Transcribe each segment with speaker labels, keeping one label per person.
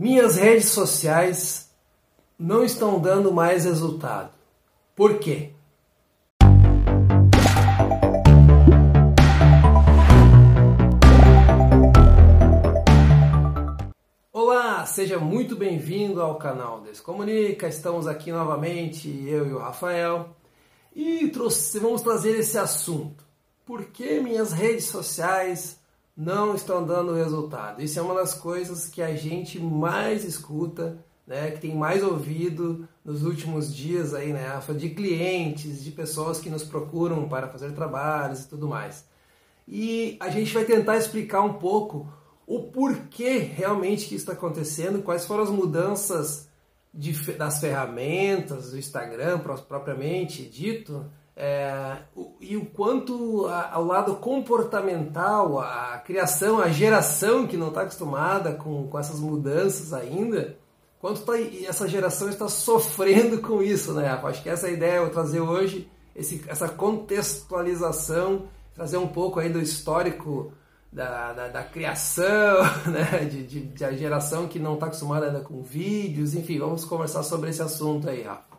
Speaker 1: Minhas redes sociais não estão dando mais resultado. Por quê? Olá, seja muito bem-vindo ao canal Descomunica. Estamos aqui novamente, eu e o Rafael, e trouxe, vamos trazer esse assunto. Por que minhas redes sociais não estão dando resultado. Isso é uma das coisas que a gente mais escuta, né, que tem mais ouvido nos últimos dias aí, né, de clientes, de pessoas que nos procuram para fazer trabalhos e tudo mais. E a gente vai tentar explicar um pouco o porquê realmente que isso está acontecendo, quais foram as mudanças de, das ferramentas do Instagram propriamente dito, é, e o quanto ao lado comportamental, a criação, a geração que não está acostumada com, com essas mudanças ainda, quanto tá, essa geração está sofrendo com isso, né? Acho que essa é a ideia eu trazer hoje, esse, essa contextualização, trazer um pouco aí do histórico da, da, da criação, né? de, de, de, a geração que não está acostumada ainda com vídeos, enfim, vamos conversar sobre esse assunto aí, Rafa.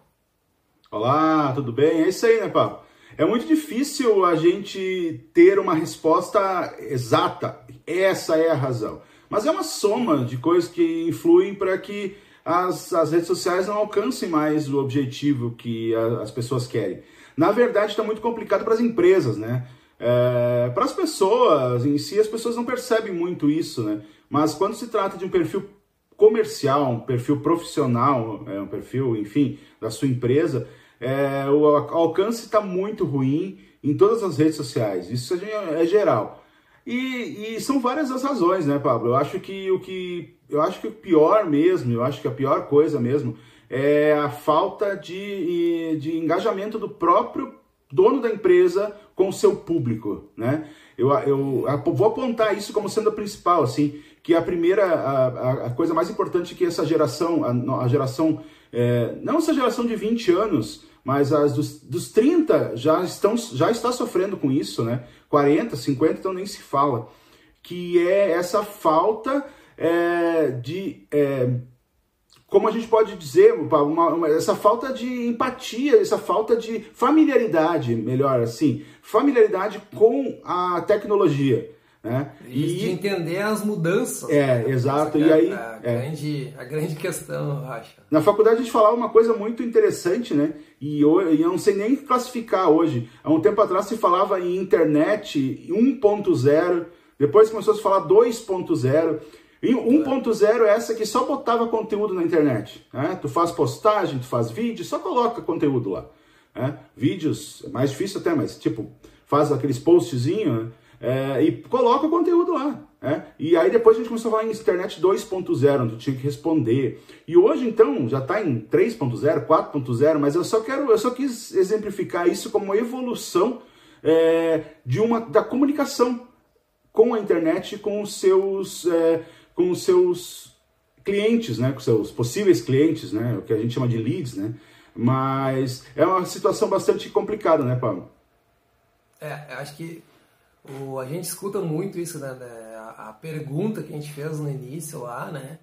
Speaker 2: Olá, tudo bem? É isso aí, né, Paulo? É muito difícil a gente ter uma resposta exata. Essa é a razão. Mas é uma soma de coisas que influem para que as, as redes sociais não alcancem mais o objetivo que a, as pessoas querem. Na verdade, está muito complicado para as empresas, né? É, para as pessoas em si, as pessoas não percebem muito isso, né? Mas quando se trata de um perfil comercial, um perfil profissional, é, um perfil, enfim, da sua empresa, é, o alcance está muito ruim em todas as redes sociais. Isso é geral. E, e, são várias as razões, né, Pablo? Eu acho que o que eu acho que o pior mesmo, eu acho que a pior coisa mesmo é a falta de, de engajamento do próprio dono da empresa com o seu público, né? Eu, eu, eu vou apontar isso como sendo a principal, assim, que a primeira, a, a coisa mais importante que essa geração, a, a geração, é, não essa geração de 20 anos, mas as dos, dos 30 já, estão, já está sofrendo com isso, né? 40, 50, então nem se fala. Que é essa falta é, de. É, como a gente pode dizer, uma, uma, essa falta de empatia, essa falta de familiaridade, melhor assim, familiaridade com a tecnologia. Né?
Speaker 1: E, de entender as mudanças.
Speaker 2: É, né? exato. e é aí,
Speaker 1: a,
Speaker 2: é.
Speaker 1: grande, a grande questão, eu acho.
Speaker 2: Na faculdade a gente falava uma coisa muito interessante, né? E eu, eu não sei nem classificar hoje. Há um tempo atrás se falava em internet 1.0, depois começou a se falar 2.0. E 1.0 é essa que só botava conteúdo na internet. Né? Tu faz postagem, tu faz vídeo, só coloca conteúdo lá. Né? Vídeos, é mais difícil até, mas tipo, faz aqueles postzinhos, né? É, e coloca o conteúdo lá. É? E aí depois a gente começou a falar em internet 2.0, onde tinha que responder. E hoje então já está em 3.0, 4.0, mas eu só quero, eu só quis exemplificar isso como uma evolução é, de uma da comunicação com a internet, com os seus, é, com os seus clientes, né, com seus possíveis clientes, né, o que a gente chama de leads, né. Mas é uma situação bastante complicada, né, Paulo?
Speaker 1: É, acho que o, a gente escuta muito isso, né? A, a, pergunta que a gente fez no início lá, né?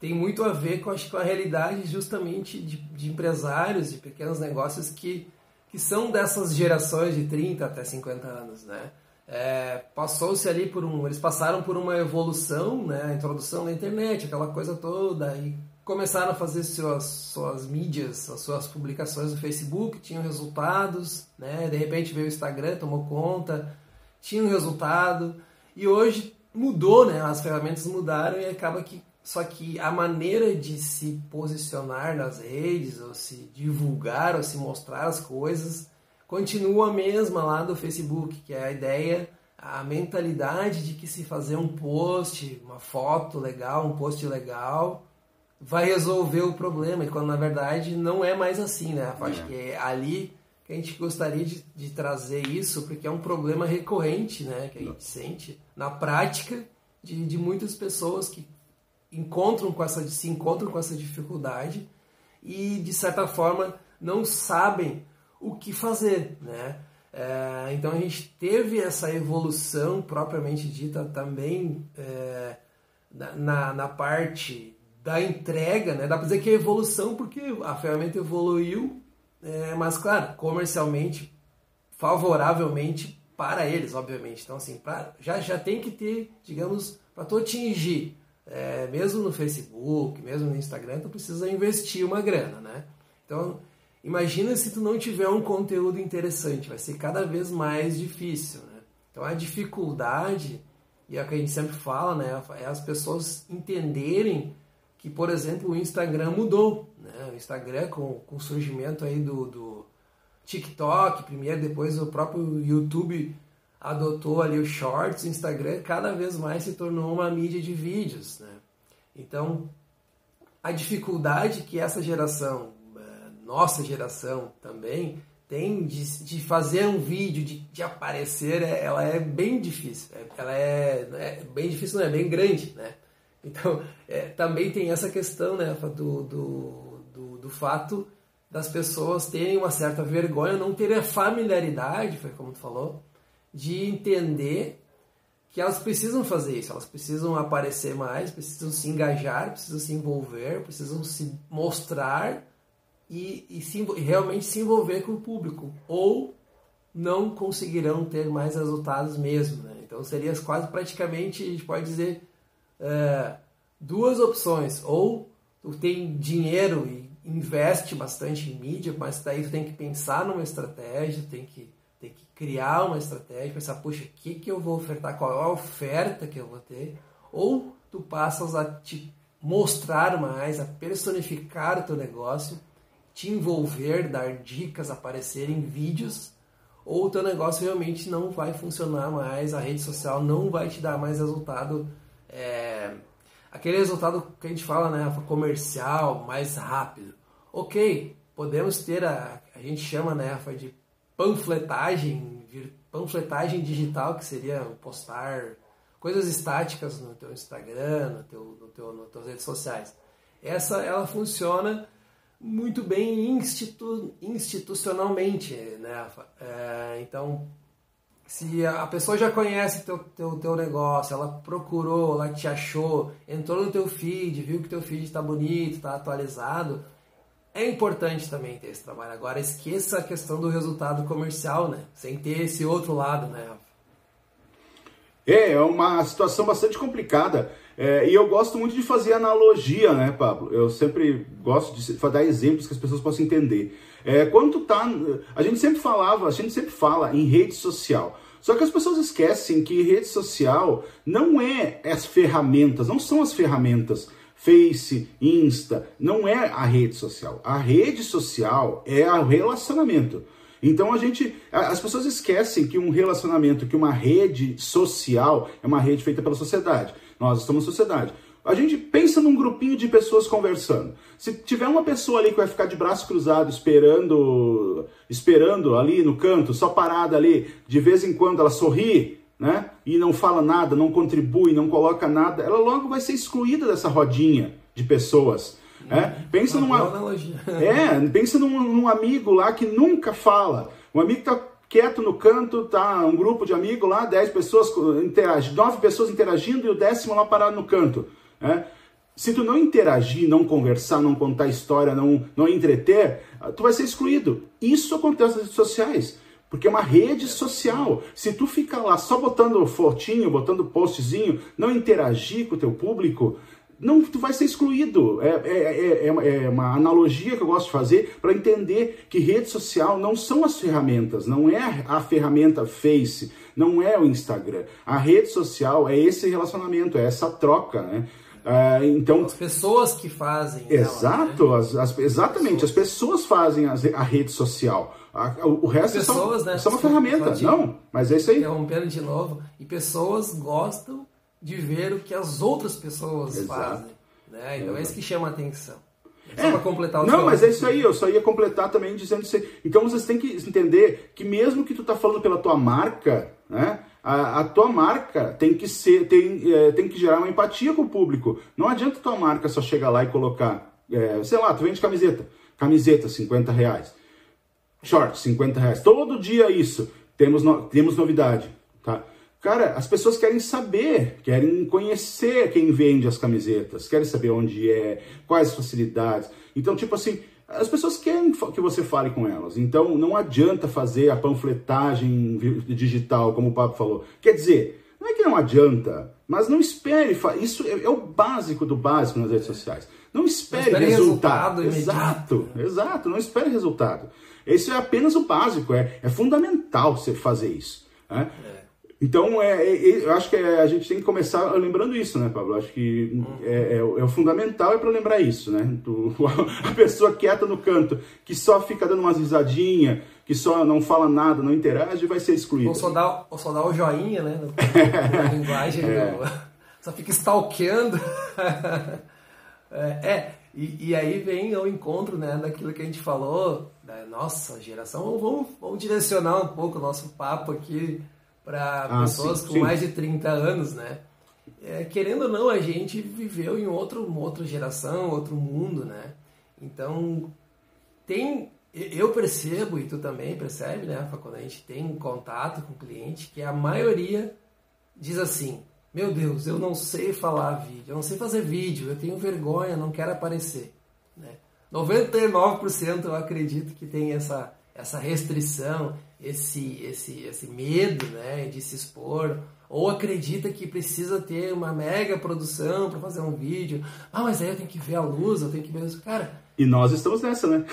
Speaker 1: Tem muito a ver com, acho, com a realidade justamente de, de empresários, de pequenos negócios que, que são dessas gerações de 30 até 50 anos, né? É, passou-se ali por um, eles passaram por uma evolução, né, a introdução da internet, aquela coisa toda, e começaram a fazer suas, suas mídias, as suas publicações no Facebook, tinham resultados, né, de repente veio o Instagram, tomou conta, tinha um resultado e hoje mudou, né? As ferramentas mudaram e acaba que só que a maneira de se posicionar nas redes, ou se divulgar, ou se mostrar as coisas, continua a mesma lá do Facebook, que é a ideia, a mentalidade de que se fazer um post, uma foto legal, um post legal, vai resolver o problema. E quando na verdade não é mais assim, né? Acho é. que ali a gente gostaria de, de, trazer isso, porque é um problema recorrente né, que a gente sente na prática de, de muitas pessoas que encontram com essa, se encontram com essa dificuldade e, de certa forma, não sabem o que fazer. Né? É, então a gente teve essa evolução propriamente dita também é, na, na parte da entrega, né? Dá para dizer que é evolução porque a ferramenta evoluiu, é, mas claro, comercialmente, favoravelmente para eles, obviamente. Então, assim, pra, já, já tem que ter, digamos, para tu atingir, é, mesmo no Facebook, mesmo no Instagram, tu precisa investir uma grana, né? Então, imagina se tu não tiver um conteúdo interessante, vai ser cada vez mais difícil, né? Então, a dificuldade, e é o que a gente sempre fala, né? É as pessoas entenderem que, por exemplo, o Instagram mudou. Né? O Instagram, com, com o surgimento aí do, do TikTok primeiro, depois o próprio YouTube adotou ali os shorts, o Instagram cada vez mais se tornou uma mídia de vídeos. Né? Então, a dificuldade que essa geração, eh, nossa geração também, tem de, de fazer um vídeo, de, de aparecer, é, ela é bem difícil. É, ela é, é bem difícil, não é bem grande, né? Então, é, também tem essa questão né, do, do, do, do, fato das pessoas terem uma certa vergonha, não terem a familiaridade, foi como tu falou, de entender que elas precisam fazer isso, elas precisam aparecer mais, precisam se engajar, precisam se envolver, precisam se mostrar e, e, se, realmente se envolver com o público, ou não conseguirão ter mais resultados mesmo. Né? Então seria quase praticamente, a gente pode dizer, é, duas opções. Ou tu tem dinheiro e investe bastante em mídia, mas daí tu tem que pensar numa estratégia, tem que, tem que criar uma estratégia, pensar, puxa, o que, que eu vou ofertar, qual é a oferta que eu vou ter. Ou tu passas a te mostrar mais, a personificar o teu negócio, te envolver, dar dicas, aparecer em vídeos, ou o teu negócio realmente não vai funcionar mais, a rede social não vai te dar mais resultado é, aquele resultado que a gente fala, né, comercial, mais rápido. Ok, podemos ter a, a gente chama, né, de panfletagem, panfletagem digital, que seria postar coisas estáticas no teu Instagram, no teu, no teu, nas tuas redes sociais. Essa, ela funciona muito bem institu, institucionalmente, né? É, então, se a pessoa já conhece teu, teu, teu negócio, ela procurou, ela te achou, entrou no teu feed, viu que teu feed está bonito, está atualizado, é importante também ter esse trabalho. Agora esqueça a questão do resultado comercial, né? Sem ter esse outro lado, né?
Speaker 2: É, é uma situação bastante complicada. É, e eu gosto muito de fazer analogia, né, Pablo? Eu sempre gosto de dar exemplos que as pessoas possam entender. É, quando tá. A gente sempre falava, a gente sempre fala em rede social. Só que as pessoas esquecem que rede social não é as ferramentas, não são as ferramentas. Face, Insta, não é a rede social. A rede social é o relacionamento. Então a gente, as pessoas esquecem que um relacionamento, que uma rede social é uma rede feita pela sociedade. Nós estamos na sociedade. A gente pensa num grupinho de pessoas conversando. Se tiver uma pessoa ali que vai ficar de braço cruzado esperando, esperando ali no canto, só parada ali, de vez em quando ela sorri, né? E não fala nada, não contribui, não coloca nada, ela logo vai ser excluída dessa rodinha de pessoas. É? Pensa numa, é, pensa num, num, amigo lá que nunca fala. Um amigo que tá quieto no canto, tá um grupo de amigos lá, dez pessoas interagindo, nove pessoas interagindo e o décimo lá parado no canto. Né? Se tu não interagir, não conversar, não contar história, não, não entreter, tu vai ser excluído. Isso acontece nas redes sociais. Porque é uma rede social. Se tu ficar lá só botando fotinho, botando postzinho, não interagir com o teu público, não, tu vai ser excluído. É, é, é, é uma analogia que eu gosto de fazer para entender que rede social não são as ferramentas, não é a ferramenta Face, não é o Instagram. A rede social é esse relacionamento, é essa troca, né?
Speaker 1: Uh, então, as pessoas que fazem.
Speaker 2: Exato, ela, né? as, as, exatamente, as pessoas fazem a, a rede social. A, o resto é pessoas, são, né, são uma ferramenta. Não, mas é isso aí.
Speaker 1: Interrompendo de novo. E pessoas gostam de ver o que as outras pessoas Exato. fazem. Né? Então é isso que chama a atenção.
Speaker 2: Só é, para completar o Não, mas é isso aí, eu só ia completar também dizendo isso. Então vocês têm que entender que mesmo que tu tá falando pela tua marca, né? A, a, tua marca tem que ser, tem, é, tem que gerar uma empatia com o público. Não adianta tua marca só chegar lá e colocar, é, sei lá, tu vende camiseta, camiseta 50 reais, short 50 reais, todo dia isso. Temos, no, temos novidade, tá? Cara, as pessoas querem saber, querem conhecer quem vende as camisetas, querem saber onde é, quais facilidades. Então, tipo assim, as pessoas querem que você fale com elas. Então, não adianta fazer a panfletagem digital, como o Papo falou. Quer dizer, não é que não adianta, mas não espere. Isso é, é o básico do básico nas redes sociais. Não espere, não espere resultado. resultado exato, exato. Não espere resultado. Isso é apenas o básico. É, é fundamental você fazer isso. Né? É. Então, é, é, eu acho que é, a gente tem que começar lembrando isso, né, Pablo? Acho que é, é, é, o fundamental é para lembrar isso, né? Tu, a pessoa quieta no canto, que só fica dando umas risadinhas, que só não fala nada, não interage, vai ser excluída.
Speaker 1: Ou só dá, ou só dá o joinha, né? Na linguagem, é. do, só fica stalkeando. é, e, e, aí vem o encontro né, daquilo que a gente falou, da nossa geração. Vamos, vamos direcionar um pouco o nosso papo aqui para ah, pessoas sim, com sim. mais de 30 anos, né? É, querendo ou não, a gente viveu em outro, uma outra geração, outro mundo, né? Então, tem, eu percebo, e tu também percebe, né, quando a gente tem contato com o cliente, que a maioria diz assim, meu Deus, eu não sei falar vídeo, eu não sei fazer vídeo, eu tenho vergonha, não quero aparecer. Né? 99% eu acredito que tem essa, essa restrição, esse, esse, esse medo né, de se expor, ou acredita que precisa ter uma mega produção para fazer um vídeo. Ah, mas aí eu tenho que ver a luz, eu tenho que ver isso. Cara.
Speaker 2: E nós estamos nessa, né?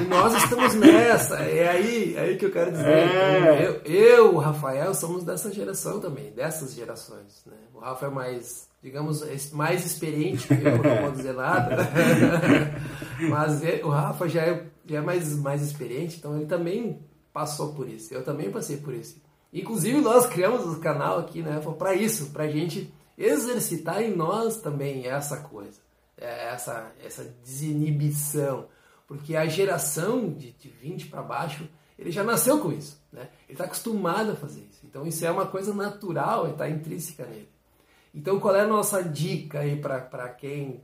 Speaker 1: E nós estamos nessa. É aí, é aí que eu quero dizer. É. Eu, eu, o Rafael, somos dessa geração também, dessas gerações. Né? O Rafa é mais, digamos, mais experiente que eu, não vou dizer nada. Mas o Rafa já é, já é mais, mais experiente, então ele também passou por isso. Eu também passei por isso. Inclusive nós criamos o canal aqui, né? Para isso, para a gente exercitar em nós também essa coisa, é, essa essa desinibição, porque a geração de, de 20 para baixo ele já nasceu com isso, né? Ele está acostumado a fazer isso. Então isso é uma coisa natural, está intrínseca nele. Então qual é a nossa dica aí para quem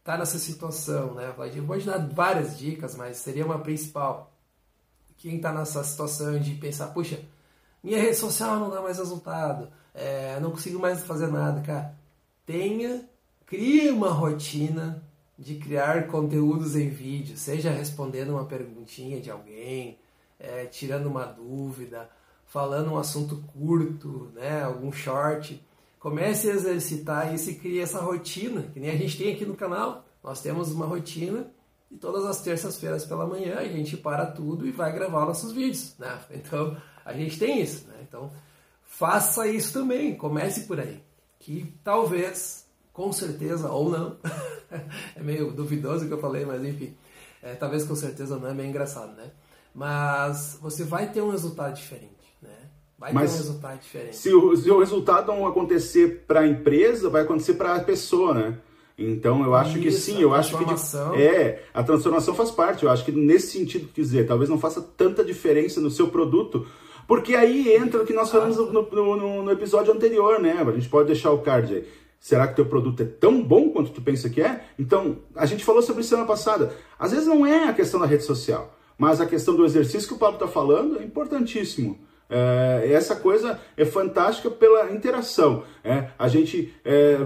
Speaker 1: está nessa situação, né? Vou te dar várias dicas, mas seria uma principal quem está nessa situação de pensar, puxa, minha rede social não dá mais resultado, é, não consigo mais fazer nada, cara, tenha, crie uma rotina de criar conteúdos em vídeo, seja respondendo uma perguntinha de alguém, é, tirando uma dúvida, falando um assunto curto, né, algum short. Comece a exercitar isso e crie essa rotina, que nem a gente tem aqui no canal. Nós temos uma rotina e todas as terças-feiras pela manhã a gente para tudo e vai gravar nossos vídeos, né? Então a gente tem isso, né? Então faça isso também, comece por aí, que talvez, com certeza ou não, é meio duvidoso o que eu falei, mas enfim, é, talvez com certeza ou não é meio engraçado, né? Mas você vai ter um resultado diferente, né? Vai mas ter um resultado diferente.
Speaker 2: Se o, se o resultado não acontecer para a empresa, vai acontecer para a pessoa, né? Então eu acho Isso, que sim, eu acho que é a transformação faz parte. Eu acho que nesse sentido quer dizer, talvez não faça tanta diferença no seu produto, porque aí entra o que nós falamos no, no, no, episódio anterior, né? A gente pode deixar o card aí. Será que teu produto é tão bom quanto tu pensa que é? Então, a gente falou sobre isso semana passada. Às vezes não é a questão da rede social, mas a questão do exercício que o Pablo está falando é importantíssimo. É, essa coisa é fantástica pela interação. É, a gente é,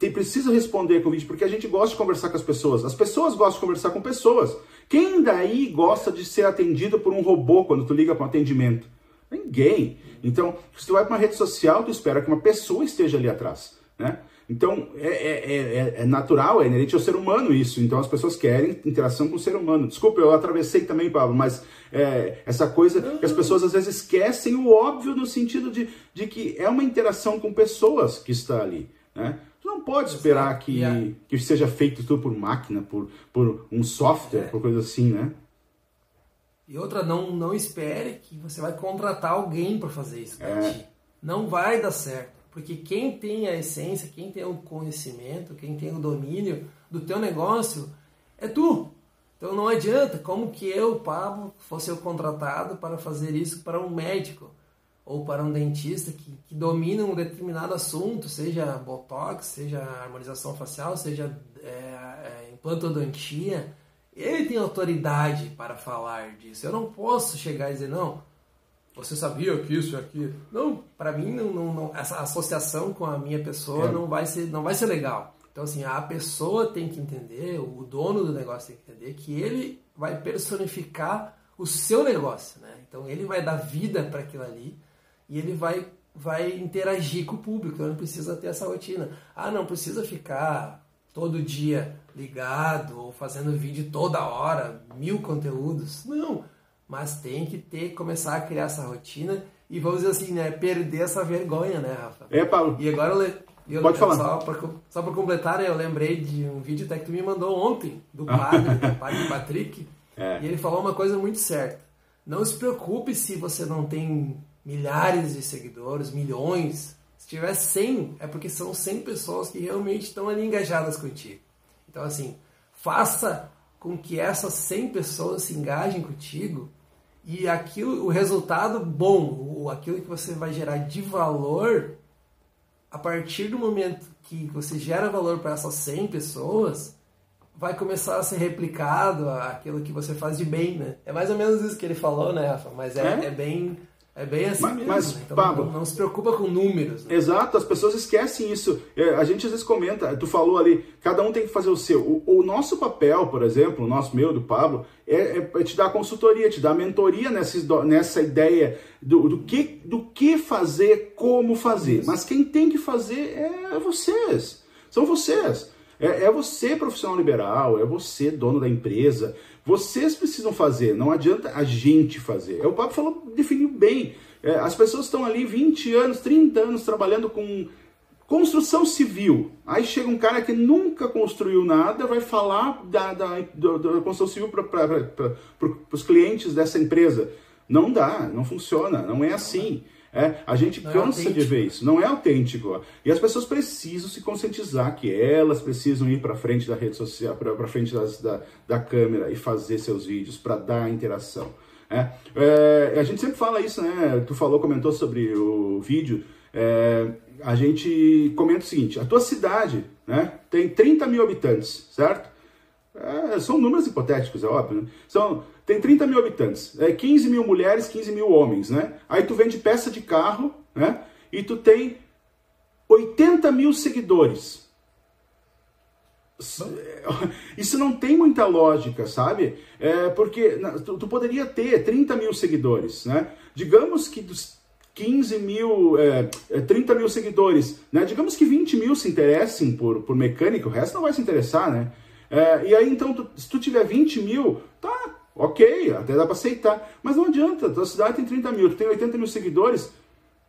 Speaker 2: tem, precisa responder com vídeo, porque a gente gosta de conversar com as pessoas. As pessoas gostam de conversar com pessoas. Quem daí gosta de ser atendido por um robô quando tu liga para um atendimento? Ninguém. Então, se tu vai para uma rede social, tu espera que uma pessoa esteja ali atrás, né? Então, é, é, é, é, natural, é inerente ao ser humano isso. Então, as pessoas querem interação com o ser humano. Desculpa, eu atravessei também, Pablo, mas é, essa coisa que as pessoas às vezes esquecem o óbvio no sentido de, de que é uma interação com pessoas que está ali, né? Não pode esperar que, que seja feito tudo por máquina, por, por um software, é. por coisa assim, né?
Speaker 1: E outra, não, não espere que você vai contratar alguém para fazer isso é. Não vai dar certo. Porque quem tem a essência, quem tem o conhecimento, quem tem o domínio do teu negócio é tu. Então não adianta, como que eu, Pablo, fosse eu contratado para fazer isso para um médico ou para um dentista que, que domina um determinado assunto, seja botox, seja harmonização facial, seja é, é, ele tem autoridade para falar disso. Eu não posso chegar e dizer, não, você sabia que isso e aquilo. Não, para mim, não, não, não, essa associação com a minha pessoa é. não, vai ser, não vai ser legal. Então, assim, a pessoa tem que entender, o dono do negócio tem que entender que ele vai personificar o seu negócio, né? Então, ele vai dar vida para aquilo ali e ele vai, vai interagir com o público. Então, não precisa ter essa rotina. Ah, não precisa ficar todo dia ligado ou fazendo vídeo toda hora, mil conteúdos. Não, mas tem que ter, começar a criar essa rotina e vamos dizer assim, né, perder essa vergonha, né, Rafa?
Speaker 2: É, Paulo.
Speaker 1: E agora eu, eu
Speaker 2: Pode falar.
Speaker 1: Só para só pra completar, né, eu lembrei de um vídeo até que tu me mandou ontem, do padre, do padre Patrick, é. e ele falou uma coisa muito certa. Não se preocupe se você não tem milhares de seguidores, milhões. Se tiver 100, é porque são 100 pessoas que realmente estão ali engajadas contigo. Então, assim, faça com que essas 100 pessoas se engajem contigo e aquilo, o resultado bom, aquilo que você vai gerar de valor, a partir do momento que você gera valor para essas 100 pessoas, vai começar a ser replicado aquilo que você faz de bem, né? É mais ou menos isso que ele falou, né, Rafa? Mas é, é? é bem é bem assim mas, mesmo. Mas, né? então, Pablo, não, não, se preocupa com números.
Speaker 2: Né? Exato, as pessoas esquecem isso. É, a gente às vezes comenta, tu falou ali, cada um tem que fazer o seu. O, o nosso papel, por exemplo, o nosso meu, do Pablo, é, é, te dar consultoria, te dar mentoria nessa, nessa ideia do, do, que, do que fazer, como fazer. Mas quem tem que fazer é vocês. São vocês. É, é você, profissional liberal, é você, dono da empresa. Vocês precisam fazer, não adianta a gente fazer. É, o Pablo falou, definiu bem. É, as pessoas estão ali 20 anos, 30 anos trabalhando com construção civil. Aí chega um cara que nunca construiu nada, vai falar da, da, da, da construção civil para os clientes dessa empresa. Não dá, não funciona, não é assim. É, a gente não é cansa é de ver isso, não é autêntico. E as pessoas precisam se conscientizar que elas precisam ir para frente da rede social, para frente das, da, da câmera e fazer seus vídeos para dar interação. É, é, a gente sempre fala isso, né? Tu falou, comentou sobre o vídeo. É, a gente comenta o seguinte: a tua cidade né, tem 30 mil habitantes, certo? É, são números hipotéticos, é óbvio. Né? São tem 30 mil habitantes, é 15 mil mulheres, 15 mil homens, né? Aí tu vende peça de carro, né? E tu tem 80 mil seguidores. Isso não tem muita lógica, sabe? É porque tu, tu, poderia ter 30 mil seguidores, né? Digamos que dos 15 mil, é, 30 é, mil seguidores, né? Digamos que 20 mil se interessem por, por mecânica, o resto não vai se interessar, né? É, e aí então, tu, se tu tiver 20 mil, tá, Ok, até dá para aceitar. Mas não adianta, tua cidade tem 30 mil, tu tem 80 mil seguidores,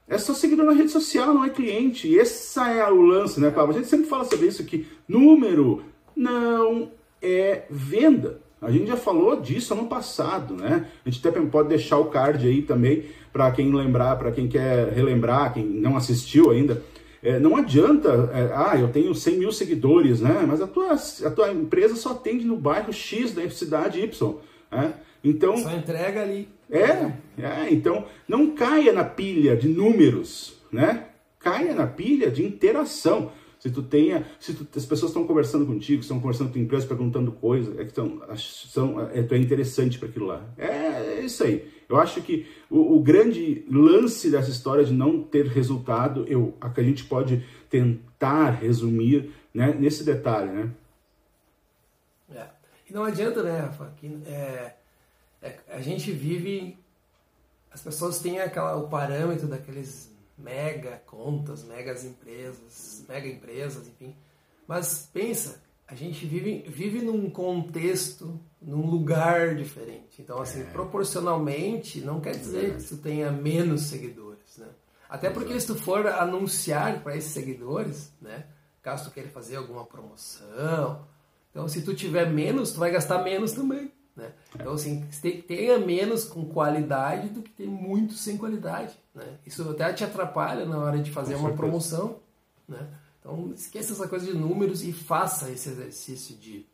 Speaker 2: é só seguidor na rede social, não é cliente. E esse é o lance, né, Pablo? A gente sempre fala sobre isso, que número não é venda. A gente já falou disso ano passado, né? A gente até pode deixar o card aí também para quem lembrar, para quem quer relembrar, quem não assistiu ainda. É, não adianta, é, ah, eu tenho 100 mil seguidores, né? Mas a tua, a tua empresa só atende no bairro X da cidade Y. É? Então,
Speaker 1: Só entrega ali.
Speaker 2: É, é, então não caia na pilha de números, né? Caia na pilha de interação. Se tu tenha, se tu, as pessoas estão conversando contigo, estão conversando com a tua empresa, perguntando coisas, é que estão, são, é, tu é interessante para aquilo lá. É, é, isso aí. Eu acho que o, o, grande lance dessa história de não ter resultado, eu, a que a gente pode tentar resumir né, nesse detalhe, né?
Speaker 1: E não adianta, né, Rafa? Que, é, é, a gente vive. As pessoas têm aquela, o parâmetro daqueles mega contas, megas empresas, mega empresas, enfim. Mas pensa, a gente vive, vive num contexto, num lugar diferente. Então, assim, é. proporcionalmente, não quer dizer que tu tenha menos seguidores, né? Até porque se tu for anunciar para esses seguidores, né? Caso tu queira fazer alguma promoção, então, se tu tiver menos, tu vai gastar menos também. Né? Então, assim, tenha menos com qualidade do que ter muito sem qualidade. Né? Isso até te atrapalha na hora de fazer uma promoção. Né? Então, esqueça essa coisa de números e faça esse exercício de,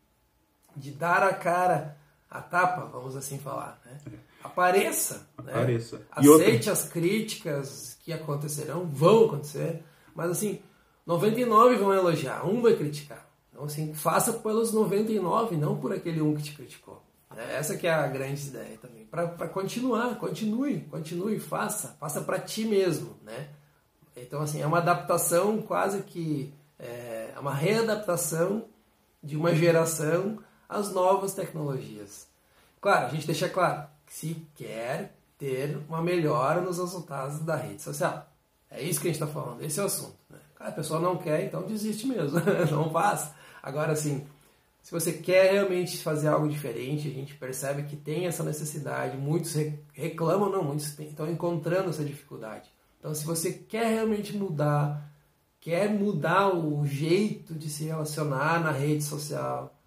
Speaker 1: de dar a cara, a tapa, vamos assim falar. Né? Apareça. Né?
Speaker 2: Apareça.
Speaker 1: Aceite outra... as críticas que acontecerão, vão acontecer, mas assim, 99 vão elogiar, um vai criticar. Então, assim, faça pelos 99, não por aquele um que te criticou. Essa que é a grande ideia também. para continuar, continue, continue, faça, faça para ti mesmo, né? Então assim é uma adaptação quase que é, é uma readaptação de uma geração às novas tecnologias. Claro, a gente deixa claro que se quer ter uma melhora nos resultados da rede social. É isso que a gente está falando, esse é o assunto. Né? a pessoa não quer, então desiste mesmo, não faz. Agora, assim, se você quer realmente fazer algo diferente, a gente percebe que tem essa necessidade, muitos reclamam, não, muitos estão encontrando essa dificuldade. Então, se você quer realmente mudar, quer mudar o jeito de se relacionar na rede social,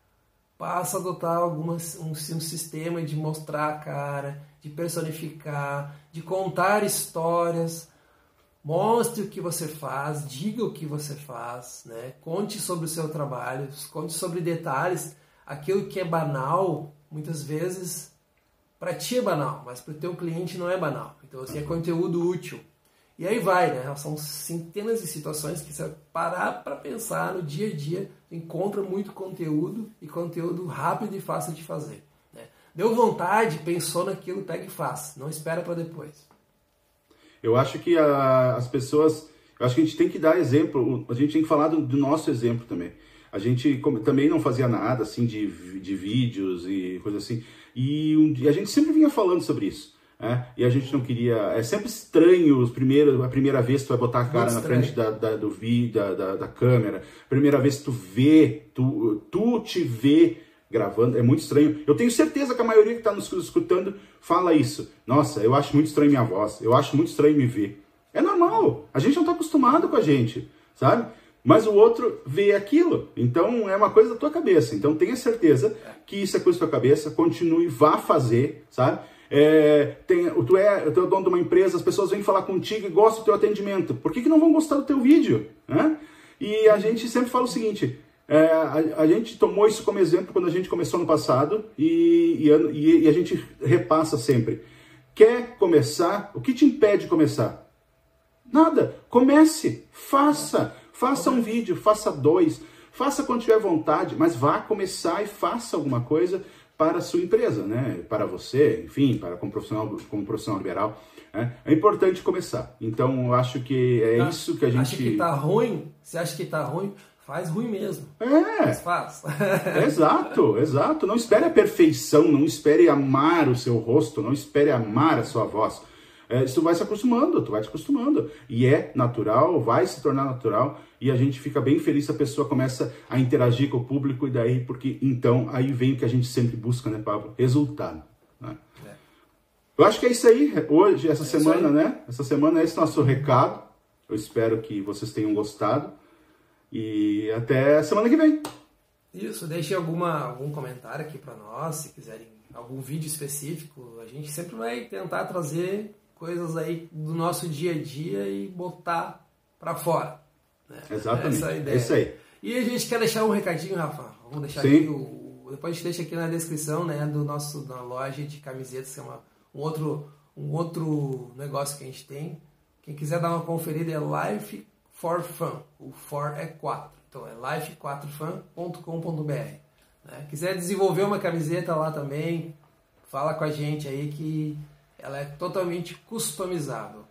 Speaker 1: passa a adotar algumas, um, um sistema de mostrar a cara, de personificar, de contar histórias. Mostre o que você faz, diga o que você faz, né? conte sobre o seu trabalho, conte sobre detalhes. Aquilo que é banal, muitas vezes, para ti é banal, mas para o teu cliente não é banal. Então, assim, é conteúdo útil. E aí vai, né? São centenas de situações que você parar para pensar no dia a dia, encontra muito conteúdo e conteúdo rápido e fácil de fazer. Né? Deu vontade, pensou naquilo, pega e faz. Não espera para depois.
Speaker 2: Eu acho que a, as pessoas, eu acho que a gente tem que dar exemplo, a gente tem que falar do, do nosso exemplo também. A gente como, também não fazia nada assim de, de vídeos e coisa assim. E, e a gente sempre vinha falando sobre isso. É, e a gente não queria. É sempre estranho os primeiros, a primeira vez que tu vai botar a cara na frente da, da, do vídeo, da, da, da, câmera, primeira vez que tu vê, tu, tu te vê gravando, é muito estranho. Eu tenho certeza que a maioria que está nos escutando fala isso. Nossa, eu acho muito estranho minha voz, eu acho muito estranho me ver. É normal, a gente não está acostumado com a gente, sabe? Mas o outro vê aquilo. Então é uma coisa da tua cabeça. Então tenha certeza que isso é coisa da tua cabeça, continue, vá fazer, sabe? É, tem, tu, é, tu é dono de uma empresa, as pessoas vêm falar contigo e gostam do teu atendimento. Por que, que não vão gostar do teu vídeo? Né? E a gente sempre fala o seguinte: é, a, a, gente tomou isso como exemplo quando a gente começou no passado e, e, e, a gente repassa sempre. Quer começar? O que te impede de começar? Nada. Comece, faça. Faça um vídeo, faça dois, faça quando tiver vontade, mas vá começar e faça alguma coisa para a sua empresa, né? Para você, enfim, para como profissional, como profissional liberal. Né? É importante começar. Então, eu acho que é tá. isso que a gente.
Speaker 1: Acha que tá ruim? Você acha que tá ruim? Faz ruim mesmo.
Speaker 2: É.
Speaker 1: Mas faz.
Speaker 2: exato, exato. Não espere a perfeição, não espere amar o seu rosto, não espere amar a sua voz. É, isso vai se acostumando, tu vai te acostumando. E é natural, vai se tornar natural e a gente fica bem feliz se a pessoa começa a interagir com o público e daí, porque então aí vem o que a gente sempre busca, né, Pablo? Resultado. Né? É. Eu acho que é isso aí hoje, essa é semana, né? Essa semana é esse nosso recado. Eu espero que vocês tenham gostado e até semana que vem.
Speaker 1: Isso, deixe alguma, algum comentário aqui para nós, se quiserem algum vídeo específico. A gente sempre vai tentar trazer coisas aí do nosso dia a dia e botar para fora.
Speaker 2: Né? Exatamente. Essa é a ideia. É isso aí.
Speaker 1: E a gente quer deixar um recadinho, Rafa. Vamos deixar Sim. aqui o. Depois a gente deixa aqui na descrição, né, do nosso da loja de camisetas, que é uma, um outro um outro negócio que a gente tem. Quem quiser dar uma conferida é Life for Fun. O for é 4. Então é life4fan.com.br. Né? Quiser desenvolver uma camiseta lá também, fala com a gente aí que ela é totalmente customizável.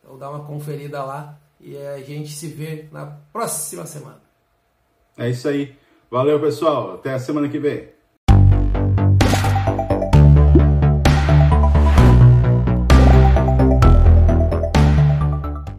Speaker 1: Então dá uma conferida lá e a gente se vê na próxima semana.
Speaker 2: É isso aí. Valeu, pessoal. Até a semana que vem.